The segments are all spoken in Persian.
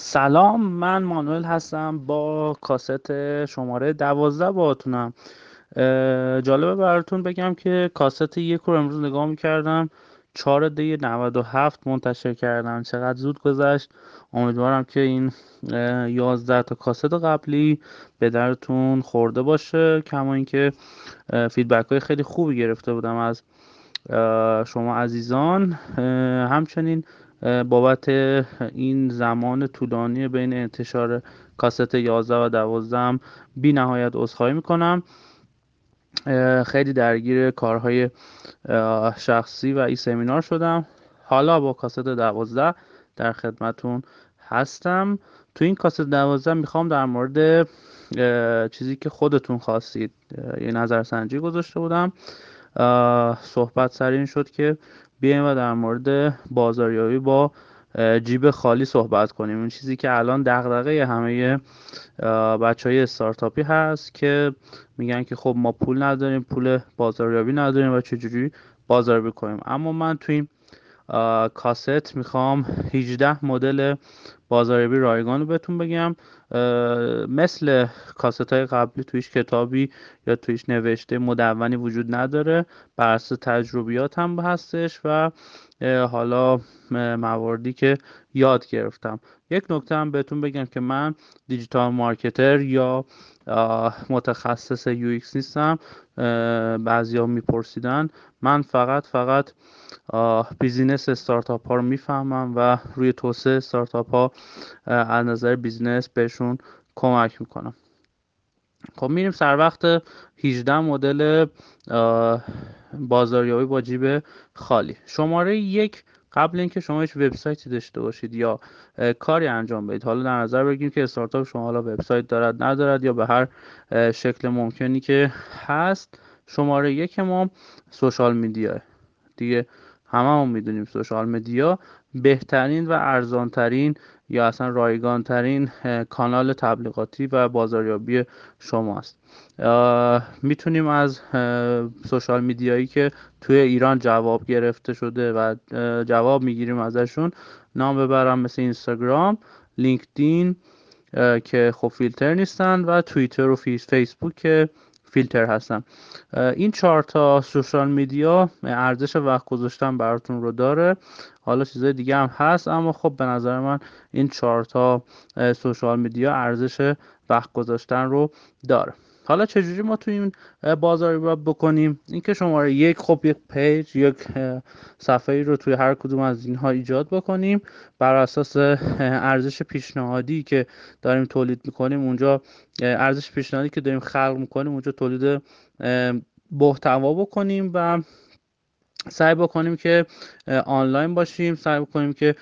سلام من مانوئل هستم با کاست شماره دوازده باهاتونم. جالبه براتون بگم که کاست یک رو امروز نگاه می‌کردم چهار دی 97 منتشر کردم. چقدر زود گذشت. امیدوارم که این یازده تا کاست قبلی به درتون خورده باشه. کما اینکه فیدبک های خیلی خوبی گرفته بودم از شما عزیزان. همچنین بابت این زمان طولانی بین انتشار کاست 11 و 12 هم بی نهایت عذرخواهی می‌کنم. خیلی درگیر کارهای شخصی و ای سمینار شدم. حالا با کاست 12 در خدمتون هستم. تو این کاست 12 می‌خوام در مورد چیزی که خودتون خواستید یه نظرسنجی گذاشته بودم. صحبت سر این شد که بیایم و در مورد بازاریابی با جیب خالی صحبت کنیم. این چیزی که الان دغدغه همه بچه های استارتاپی هست که میگن که خب ما پول نداریم پول بازاریابی نداریم و چجوری بازاریابی کنیم. اما من توی این کاست می‌خوام 18 مدل بازاریابی رایگان رو بهتون بگم. مثل کاست های قبلی تویش کتابی یا تویش نوشته مدونی وجود نداره. بر اساس تجربیات هم هستش و حالا مواردی که یاد گرفتم. یک نکته هم بهتون بگم که من digital marketer یا متخصص UX نیستم. بعضیا میپرسیدن. من فقط فقط business استارتاپ ها رو می‌فهمم و روی توسعه استارتاپ ها از نظر business بهشون کمک می‌کنم. خب میریم سر وقت 18 مدل بازاریابی با جیب خالی. شماره یک قبل اینکه شما هیچ وبسایتی داشته باشید یا کاری انجام بدید حالا در نظر بگیریم که استارتاپ شما حالا وبسایت دارد ندارد یا به هر شکل ممکنی که هست. شماره یک ما سوشال میدیا. دیگه هممون می‌دونیم سوشال مدیا بهترین و ارزانترین یا اصلا رایگانترین کانال تبلیغاتی و بازاریابی شماست می‌تونیم از سوشال میدیایی که توی ایران جواب گرفته شده و جواب می‌گیریم ازشون نام ببرم مثل اینستاگرام لینکدین که خب فیلتر نیستن و توییتر و فیسبوک که فیلتر هستم این چهار تا سوشال میدیا ارزش وقت گذاشتن براتون رو داره. حالا چیزای دیگه هم هست اما خب به نظر من این چهار تا سوشال میدیا ارزش وقت گذاشتن رو داره. حالا چجوری ما تو این بازاری رو بکنیم؟ اینکه شماره یک خب یک پیج یک صفحه رو توی هر کدوم از اینها ایجاد بکنیم. بر اساس ارزش پیشنهادی که داریم تولید می‌کنیم اونجا ارزش پیشنهادی که داریم خلق می‌کنیم اونجا تولید محتوا بکنیم و سعی بکنیم که آنلاین باشیم سعی بکنیم که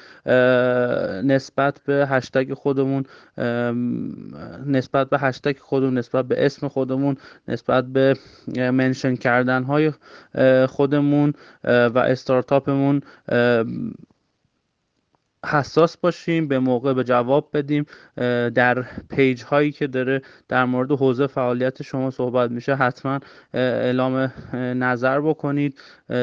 نسبت به هشتگ خودمون نسبت به هشتگ خودمون نسبت به اسم خودمون نسبت به منشن کردن های خودمون و استارتاپمون حساس باشیم به موقع به جواب بدیم. در page هایی که داره در مورد حوزه فعالیت شما صحبت میشه حتما اعلام نظر بکنید.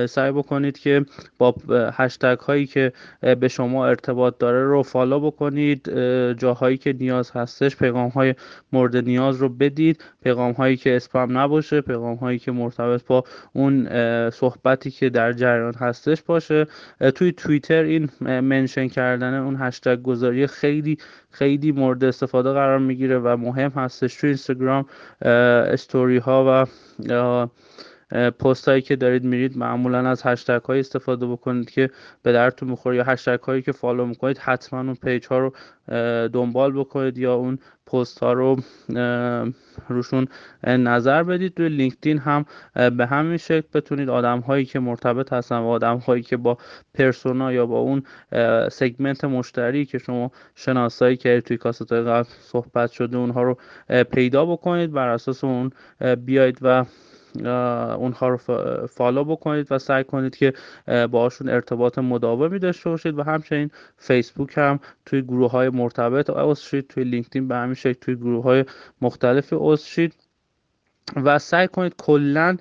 سعی بکنید که با هشتگ هایی که به شما ارتباط داره رو follow بکنید. جاهایی که نیاز هستش پیغام های مورد نیاز رو بدید. پیغام هایی که اسپام نباشه پیغام هایی که مرتبط با اون صحبتی که در جریان هستش باشه. توی توییتر این mention کردن اون هشتگ گذاری خیلی خیلی مورد استفاده قرار می‌گیره و مهم هستش توی اینستاگرام استوری ها و پست هایی که دارید میرید معمولا از هشتگ های استفاده بکنید که به درتون می‌خوره یا هشتگ هایی که follow می‌کنید حتما اون page ها رو دنبال بکنید یا اون پست ها رو روشون نظر بدید. روی لینکدین هم به همین شکل بتونید آدم هایی که مرتبط هستن و آدم هایی که با persona یا با اون segment مشتری که شما شناسایی که توی کاست قبل صحبت شده اونها رو پیدا بکنید. بر اساس اون بیاید و اونها رو follow بکنید و سعی کنید که باشون ارتباط مداومی داشته باشید و همچنین فیسبوک هم توی گروه های مرتبط عضو شید توی لینکدین به همین شکل توی گروه های مختلف عضو شید. و سعی کنید کلا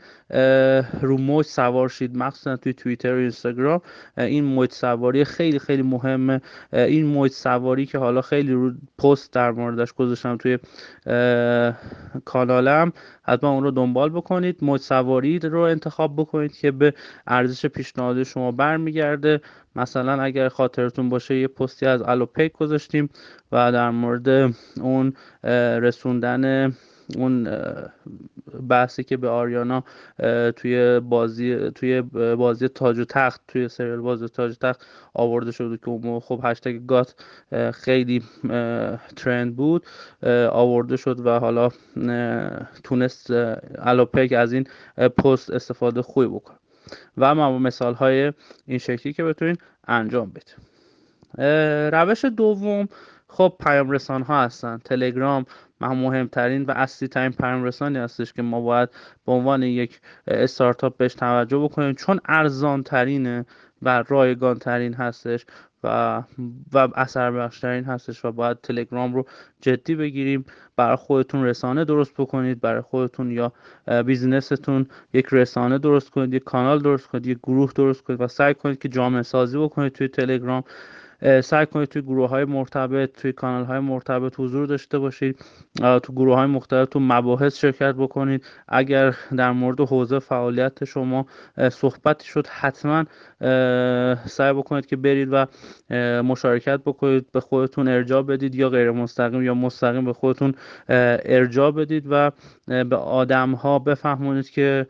رو موج سوار شید. مخصوصا توی توییتر و اینستاگرام. این موج سواری خیلی خیلی مهمه. این موج سواری که حالا خیلی رو پست در موردش گذاشتم توی کانالم حتما اون رو دنبال بکنید. موج سواری رو انتخاب بکنید که به ارزش پیشنهادی شما برمیگرده. مثلا اگر خاطرتون باشه یه پستی از الوپیک گذاشتیم و در مورد اون رسوندن اون بحثی که به آریانا توی بازی توی بازی تاج و تخت توی سریال بازی تاج و تخت آورده شده که اون خب هشتگ گات خیلی ترند بود آورده شد و حالا تونست الوپک از این پست استفاده خوبی بکنه. و ما مثال های این شکلی که بتونین انجام بدید روش دوم خب پیام رسان ها هستن. تلگرام مهمترین و اصلی ترین پیام رسانی هستش که ما باید به عنوان یک استارتاپ بهش توجه بکنیم چون ارزان ترینه و رایگان ترین هستش و و اثر بخشترین هستش و باید تلگرام رو جدی بگیریم برای خودتون رسانه درست بکنید برای خودتون یا بیزنستون یک رسانه درست کنید یک کانال درست کنید یک گروه درست کنید و سعی کنید که جامعه سازی بکنید توی تلگرام. سعی کنید توی گروه های مرتبط توی کانال های مرتبط حضور داشته باشید. تو گروه های مختلف تو مباحث شرکت بکنید. اگر در مورد حوزه فعالیت شما صحبتی شد حتما سعی بکنید که برید و مشارکت بکنید به خودتون ارجاع بدید یا غیر مستقیم یا مستقیم به خودتون ارجاع بدید و به آدم ها بفهمونید که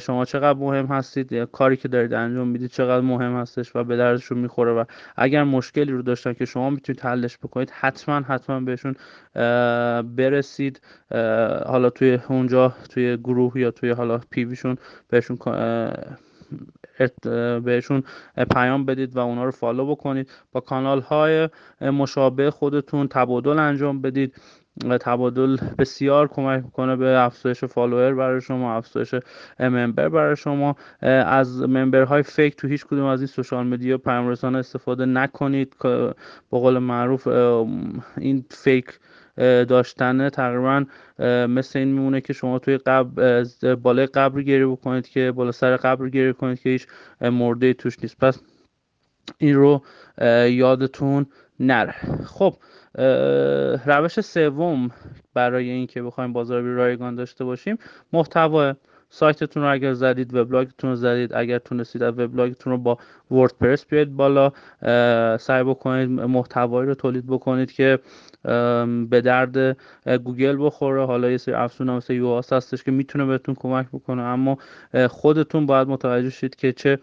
شما چقدر مهم هستید کاری که دارید انجام می‌دید چقدر مهم هستش و به دردشون می‌خوره و اگر مشکلی رو داشتن که شما می‌تونید حلش بکنید حتما حتما بهشون برسید. حالا توی اونجا توی گروه یا توی حالا PV شون بهشون بهشون پیام بدید و اونا رو follow بکنید. با کانال های مشابه خودتون تبادل انجام بدید. تبادل بسیار کمک می‌کنه به افزایش follower برای شما افزایش member برای شما. از ممبر های فیک تو هیچ کدوم از این سوشال مدیا پیام استفاده نکنید. به قول معروف این فیک داشتن تقریبا مثل این میمونه که شما توی قبر بالای قبر گیری بکنید که بالا سر قبر گیری کنید که هیچ مرده توش نیست. پس این رو یادتون نره. خب روش سوم برای اینکه بخوایم بازاریابی رایگان داشته باشیم محتوا. سایتتون رو اگر زدید وبلاگتون رو زدید اگر تونستید از وبلاگتون رو با وردپرس بیاید بالا سعی بکنید محتوایی رو تولید بکنید که به درد گوگل بخوره. حالا یه سری افزون مثل یو هستش که می‌تونه بهتون کمک بکنه. اما خودتون باید متوجه شید که چه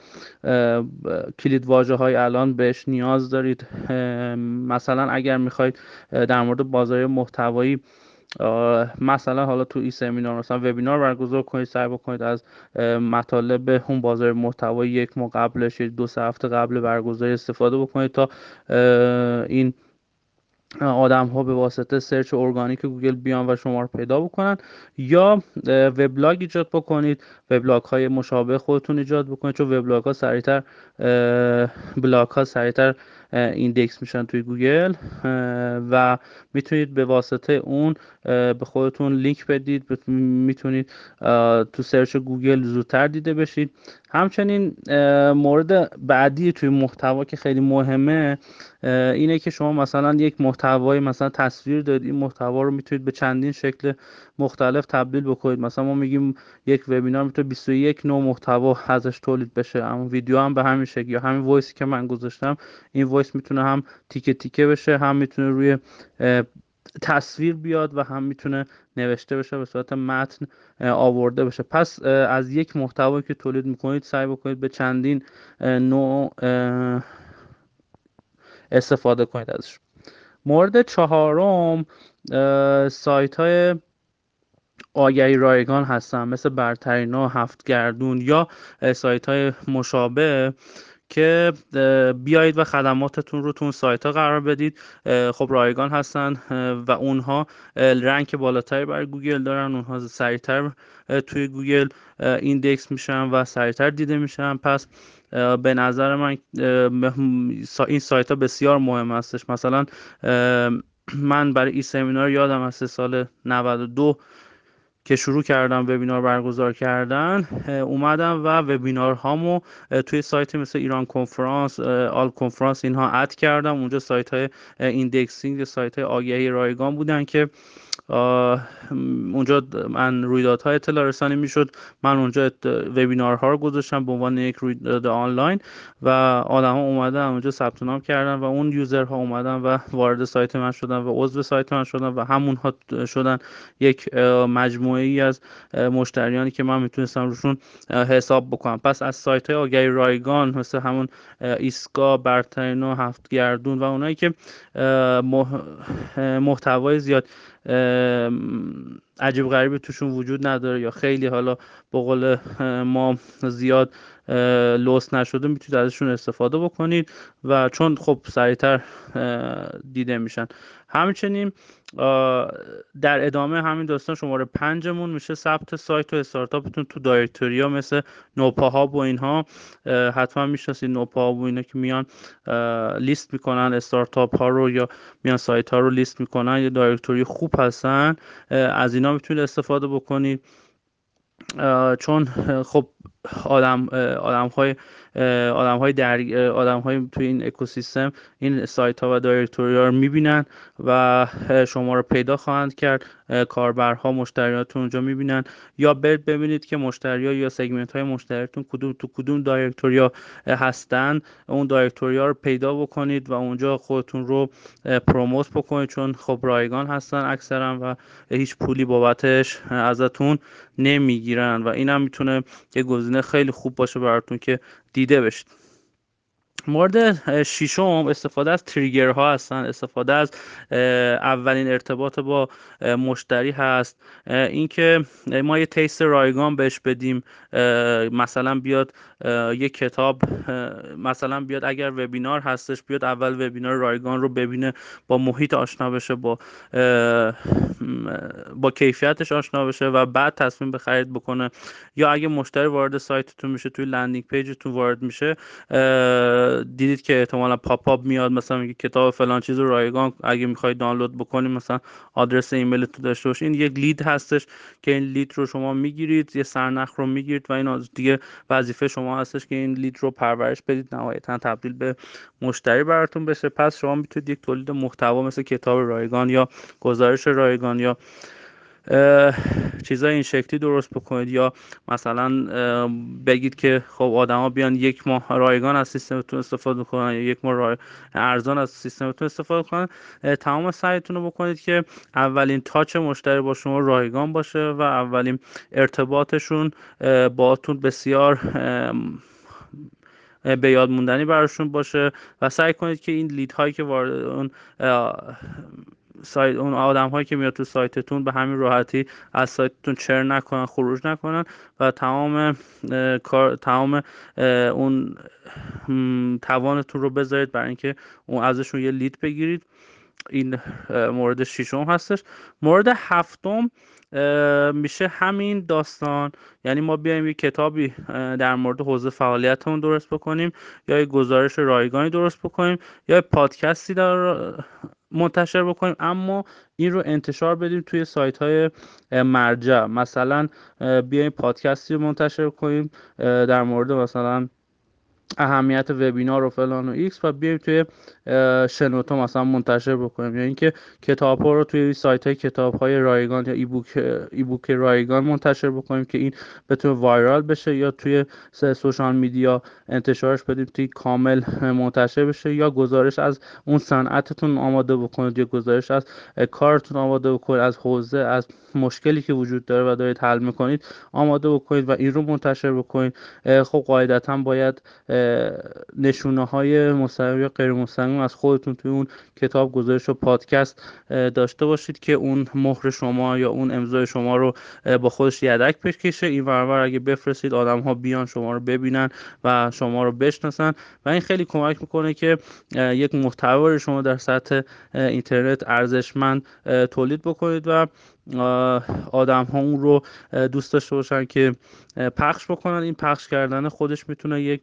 کلید واژه های الان بهش نیاز دارید. مثلا اگر می‌خواید در مورد بازاریابی محتوایی مثلا حالا تو این سمینار مثلا وبینار برگزار کنید سعی بکنید از مطالب اون بازاریابی محتوایی یک ماه قبلش دو سه هفته قبل برگزاری استفاده بکنید تا این آدم ها به واسطه search organic گوگل بیان و شما رو پیدا بکنن. یا وبلاگ ایجاد بکنید. وبلاگ های مشابه خودتون ایجاد بکنید چون وبلاگ ها سریعتر بلاگ ها سریعتر index میشن توی گوگل و می‌تونید به واسطه اون به خودتون لینک بدید می‌تونید تو search گوگل زودتر دیده بشید. همچنین مورد بعدی توی محتوا که خیلی مهمه اینه که شما مثلا یک محتوای مثلا تصویر دارید این محتوا رو می‌تونید به چندین شکل مختلف تبدیل بکنید. مثلا ما میگیم یک وبینار می‌تونه 21 نوع محتوا ازش تولید بشه. اما ویدیو هم به همین شکل یا همین voice ی که من گذاشتم این وایس می‌تونه هم تیکه تیکه بشه هم می‌تونه روی تصویر بیاد و هم می‌تونه نوشته بشه به صورت متن آورده بشه. پس از یک محتوایی که تولید می‌کنید سعی بکنید به چندین نوع استفاده کنید ازش. مورد چهارم سایت های آگهی رایگان هستن مثل برترینا هفت گردون یا سایت های مشابه. که بیایید و خدماتتون رو تو سایت ها قرار بدید. خب رایگان هستن و اونها rank بالاتری برای گوگل دارن اونها سریعتر توی گوگل index میشن و سریعتر دیده میشن. پس به نظر من این سایت ها بسیار مهم هستش. مثلا من برای این سمینار یادم از سال 92 که شروع کردم وبینار برگزار کردن اومدم و وبینار هامو توی سایت مثل ایران کنفرانس آل کنفرانس اینها add کردم. اونجا سایت های indexing سایت های آگهی رایگان بودن که اونجا من رویدادهای اطلاع رسانی می‌شد. من اونجا وبینارها رو گذاشتم به عنوان یک رویداد آنلاین و آدم ها اومدن اونجا ثبت نام کردن و اون user ها اومدن و وارد سایت من شدن و عضو سایت من شدن و همونها شدن یک مجموعه ای از مشتریانی که من می‌تونستم روشون حساب بکنم. پس از سایت های آگهی رایگان مثل همون ایسکا برترینو هفت گردون و اونایی که محتوای زیاد Um, عجیب غریبی توشون وجود نداره یا خیلی حالا به قول ما زیاد لوس نشده می‌تونید ازشون استفاده بکنید و چون خب سریعتر دیده میشن. همچنین در ادامه همین داستان شماره پنجمون میشه ثبت سایت و استارتاپتون تو دایرکتوری ها مثل نوپاها و اینها. حتما می‌شناسید نوپاها و اینا که میان لیست می‌کنن استارتاپ ها رو یا میان سایت ها رو لیست می‌کنن. یا دایرکتوری خوب هستن. از اینا می‌تونید استفاده بکنید. چون خب آدم آدم های آدم های در آدم های توی این اکوسیستم این سایت ها و دایرکتوری ها رو می‌بینن و شما رو پیدا خواهند کرد. کاربرها مشتریاتون اونجا می‌بینن. یا برید ببینید که مشتری ها یا سگمنت های مشتریتون کدوم تو کدوم دایرکتوریا هستن. اون دایرکتوریا رو پیدا بکنید و اونجا خودتون رو پروموت بکنید چون خب رایگان هستن اکثرا و هیچ پولی بابتش ازتون نمی‌گیرن. و اینم می‌تونه یه گزینه خیلی خوب باشه براتون که دیده بشید مورد ششم استفاده از ها هستن. استفاده از اولین ارتباط با مشتری هست. اینکه ما یه تیست رایگان بهش بدیم. مثلا بیاد یه کتاب مثلا بیاد اگر وبینار هستش بیاد اول وبینار رایگان رو ببینه با محیط آشنا بشه با با کیفیتش آشنا بشه و بعد تصمیم به خرید بکنه. یا اگه مشتری وارد سایتتون میشه توی landing page تون وارد میشه دیدید که احتمالا pop-up میاد مثلا میگه کتاب فلان چیز رو رایگان اگه می‌خواید دانلود بکنید مثلا آدرس ایمیل تو داشته باشید این یک lead هستش که این lead رو شما می‌گیرید یه سرنخ رو می‌گیرید و این دیگه وظیفه شما هستش که این lead رو پرورش بدید نهایتا تبدیل به مشتری براتون بشه. پس شما می‌تونید یک تولید محتوا مثل کتاب رایگان یا گزارش رایگان یا چیزای این شکلی درست بکنید یا مثلا بگید که خب آدما بیان یک ماه رایگان از سیستمتون استفاده کنن یا یک ماه ارزان از سیستمتون استفاده کنن تمام سعیتون رو بکنید که اولین تاچ مشتری با شما رایگان باشه و اولین ارتباطشون باتون بسیار به یاد موندنی براشون باشه و سعی کنید که این لید هایی که وارد اون سایت اون آدم هایی که میاد تو سایتتون به همین راحتی از سایتتون چر نکنن خروج نکنن و تمام کار تمام اون توانتون رو بذارید برای اینکه اون ازشون یه لید بگیرید. این مورد ششم هستش. مورد هفتم میشه همین داستان. یعنی ما بیایم یک کتابی در مورد حوزه فعالیتمون درست بکنیم یا یک گزارش رایگانی درست بکنیم یا پادکستی در منتشر بکنیم. اما این رو انتشار بدیم توی سایت های مرجع. مثلا بیایم پادکستی رو منتشر کنیم در مورد مثلا اهمیت وبینار و فلان و X و بیایم توی شنوتو مثلا منتشر بکنیم. یعنی اینکه کتاب ها رو توی سایت های کتاب های رایگان یا ebook ایبوک رایگان منتشر بکنیم که این بتونه وایرال بشه یا توی سوشال میدیا انتشارش بدیم توی کامل منتشر بشه یا گزارش از اون صنعتتون آماده بکنید یا گزارش از کارتون آماده بکنید از حوزه از مشکلی که وجود داره و دارید حل می‌کنید آماده بکنید و این رو منتشر بکنید. خب قاعدتا باید نشونه های مستقیم یا غیر مستقیم از خودتون توی اون کتاب گزارش و پادکست داشته باشید که اون مهر شما یا اون امضای شما رو با خودش یدک بکشه. این ورور اگه بفرستید آدم ها بیان شما رو ببینن و شما رو بشناسن. و این خیلی کمک می‌کنه که یک محتوا شما در سطح اینترنت ارزشمند تولید بکنید و آدم ها اون رو دوست داشته باشن که پخش بکنن. این پخش کردن خودش می‌تونه یک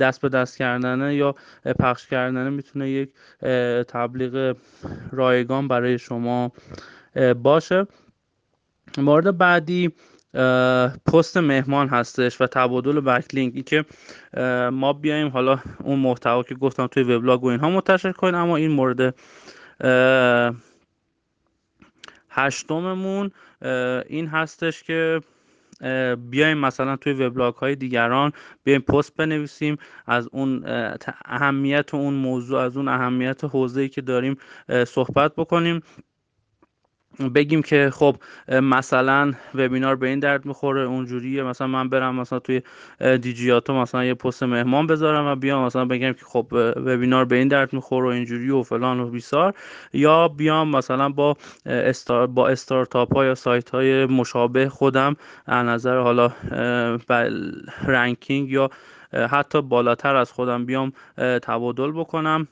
دست به دست کردن یا پخش کردن می‌تونه یک تبلیغ رایگان برای شما باشه. مورد بعدی پست مهمان هستش و تبادل بکلینک. ای که ما بیایم حالا اون محتوا که گفتم توی وبلاگ و اینها منتشر کنیم اما این مورد هشتممون این هستش که بیایم مثلا توی وبلاگ های دیگران بیایم پست بنویسیم از اون اهمیت اون موضوع از اون اهمیت حوزه‌ای که داریم صحبت بکنیم. بگیم که خب مثلا وبینار به این درد می‌خوره اونجوریه مثلا من برم مثلا توی دیجیاتو مثلا یه پست مهمان بذارم و بیام مثلا بگم که خب وبینار به این درد می‌خوره و اینجوری و فلان و بیسار یا بیام مثلا با استار با استارتاپ ها یا سایت های مشابه خودم از نظر حالا ranking یا حتی بالاتر از خودم بیام تبادل بکنم.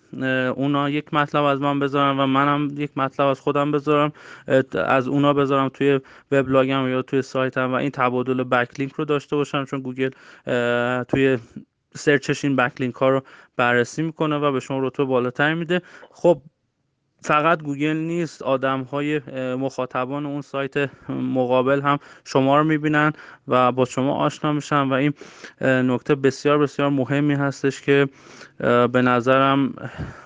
اونا یک مطلب از من بذارم و منم یک مطلب از خودم بذارم. از اونا بذارم توی وبلاگم یا توی سایتم و این تبادل backlink رو داشته باشم چون گوگل توی search ش این backlink ها رو بررسی می‌کنه و به شما رتبه بالاتر میده. خب فقط گوگل نیست آدم های مخاطبان اون سایت مقابل هم شما رو می‌بینن و با شما آشنا میشن و این نکته بسیار بسیار مهمی هستش که به نظرم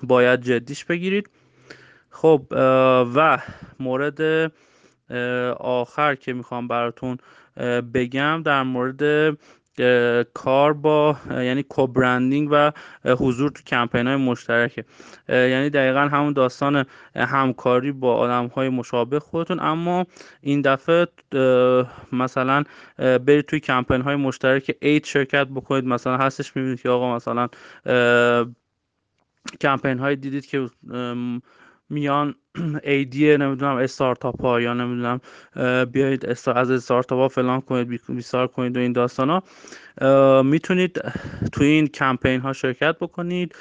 باید جدیش بگیرید. خب و مورد آخر که می‌خوام براتون بگم در مورد کار با یعنی کوبرندینگ و حضور تو کمپین های مشترکه یعنی دقیقا همون داستان همکاری با آدم های مشابه خودتون. اما این دفعه مثلا برید توی کمپین های مشترک اید شرکت بکنید. مثلا هستش می‌بینید که آقا مثلا کمپین های دیدید که میان ایدی نمی‌دونم استارتاپ ها یا نمی‌دونم بیایید از استارتاپ ها فلان کنید بیسار کنید و این داستان ها می‌تونید توی این کمپین ها شرکت بکنید.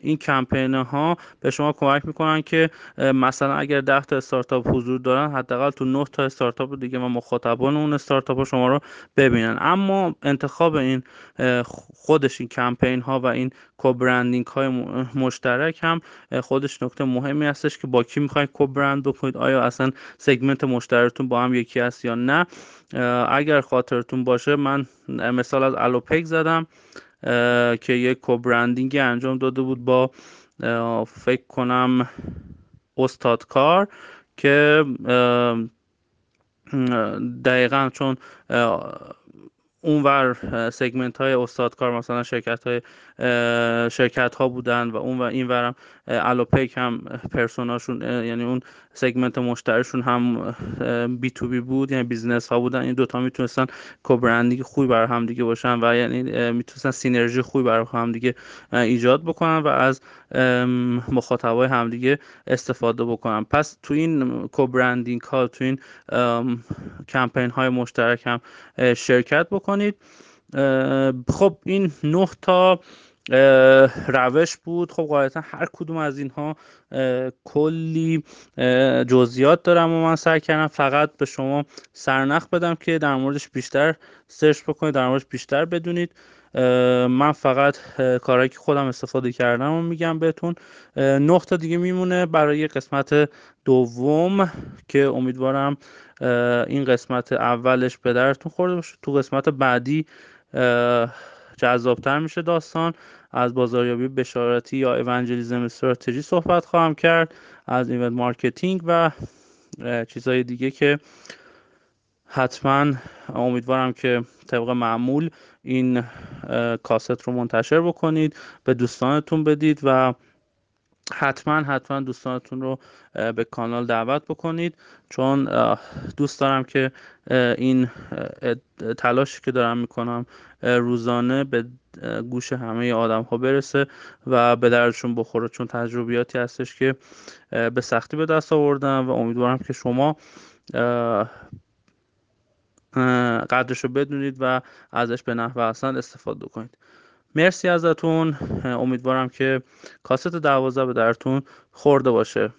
این کمپین ها به شما کمک می‌کنن که مثلا اگر 10 تا استارتاپ حضور دارن حداقل تو 9 تا استارتاپ دیگه و مخاطبان اون استارتاپ ها شما رو ببینن. اما انتخاب این خودش این کمپین ها و این کوبرندینگ های مشترک هم خودش نکته مهمی هستش که با می‌خواید کوبرند بکنید آیا اصلا سگمنت مشتریتون با هم یکی است یا نه؟ اگر خاطرتون باشه من مثال از الوپک زدم که یک کوبرندینگ انجام داده بود با فکر کنم استادکار که دقیقا چون اونور سگمنت های استادکار مثلا شرکت های شرکت ها بودن و اون و این ورم الوپیک هم پرسوناشون یعنی اون segment مشتریشون هم B2B بود یعنی business ها بودن. این دوتا می‌تونستن co-branding خوبی برای هم دیگه باشن و یعنی می‌تونستن synergy خوبی برای هم دیگه ایجاد بکنن و از مخاطبای همدیگه استفاده بکنن پس تو این co-branding ها تو این کمپین های مشترک هم شرکت بکنید. خب این نه تا روش بود. خب قاعدتا هر کدوم از اینها کلی جزئیات دارم و من سعی کردم فقط به شما سرنخ بدم که در موردش بیشتر سرچ بکنید در موردش بیشتر بدونید. من فقط کارهایی که خودم استفاده کردم و میگم بهتون. تا دیگه میمونه برای قسمت دوم که امیدوارم این قسمت اولش به درتون خورده باشه. تو قسمت بعدی جذابتر میشه داستان. از بازاریابی بشارتی یا evangelism strategy صحبت خواهم کرد. از event marketing و چیزهای دیگه که حتما امیدوارم که طبق معمول این کاست رو منتشر بکنید به دوستانتون بدید و حتما حتما دوستانتون رو به کانال دعوت بکنید. چون دوست دارم که این تلاشی که دارم می‌کنم روزانه به گوش همه آدم ها برسه و به دردشون بخوره. چون تجربیاتی هستش که به سختی به دست آوردم و امیدوارم که شما قدرش رو بدونید و ازش به نحو احسن استفاده کنید. مرسی ازتون. امیدوارم که کاست دوازده به درتون خورده باشه.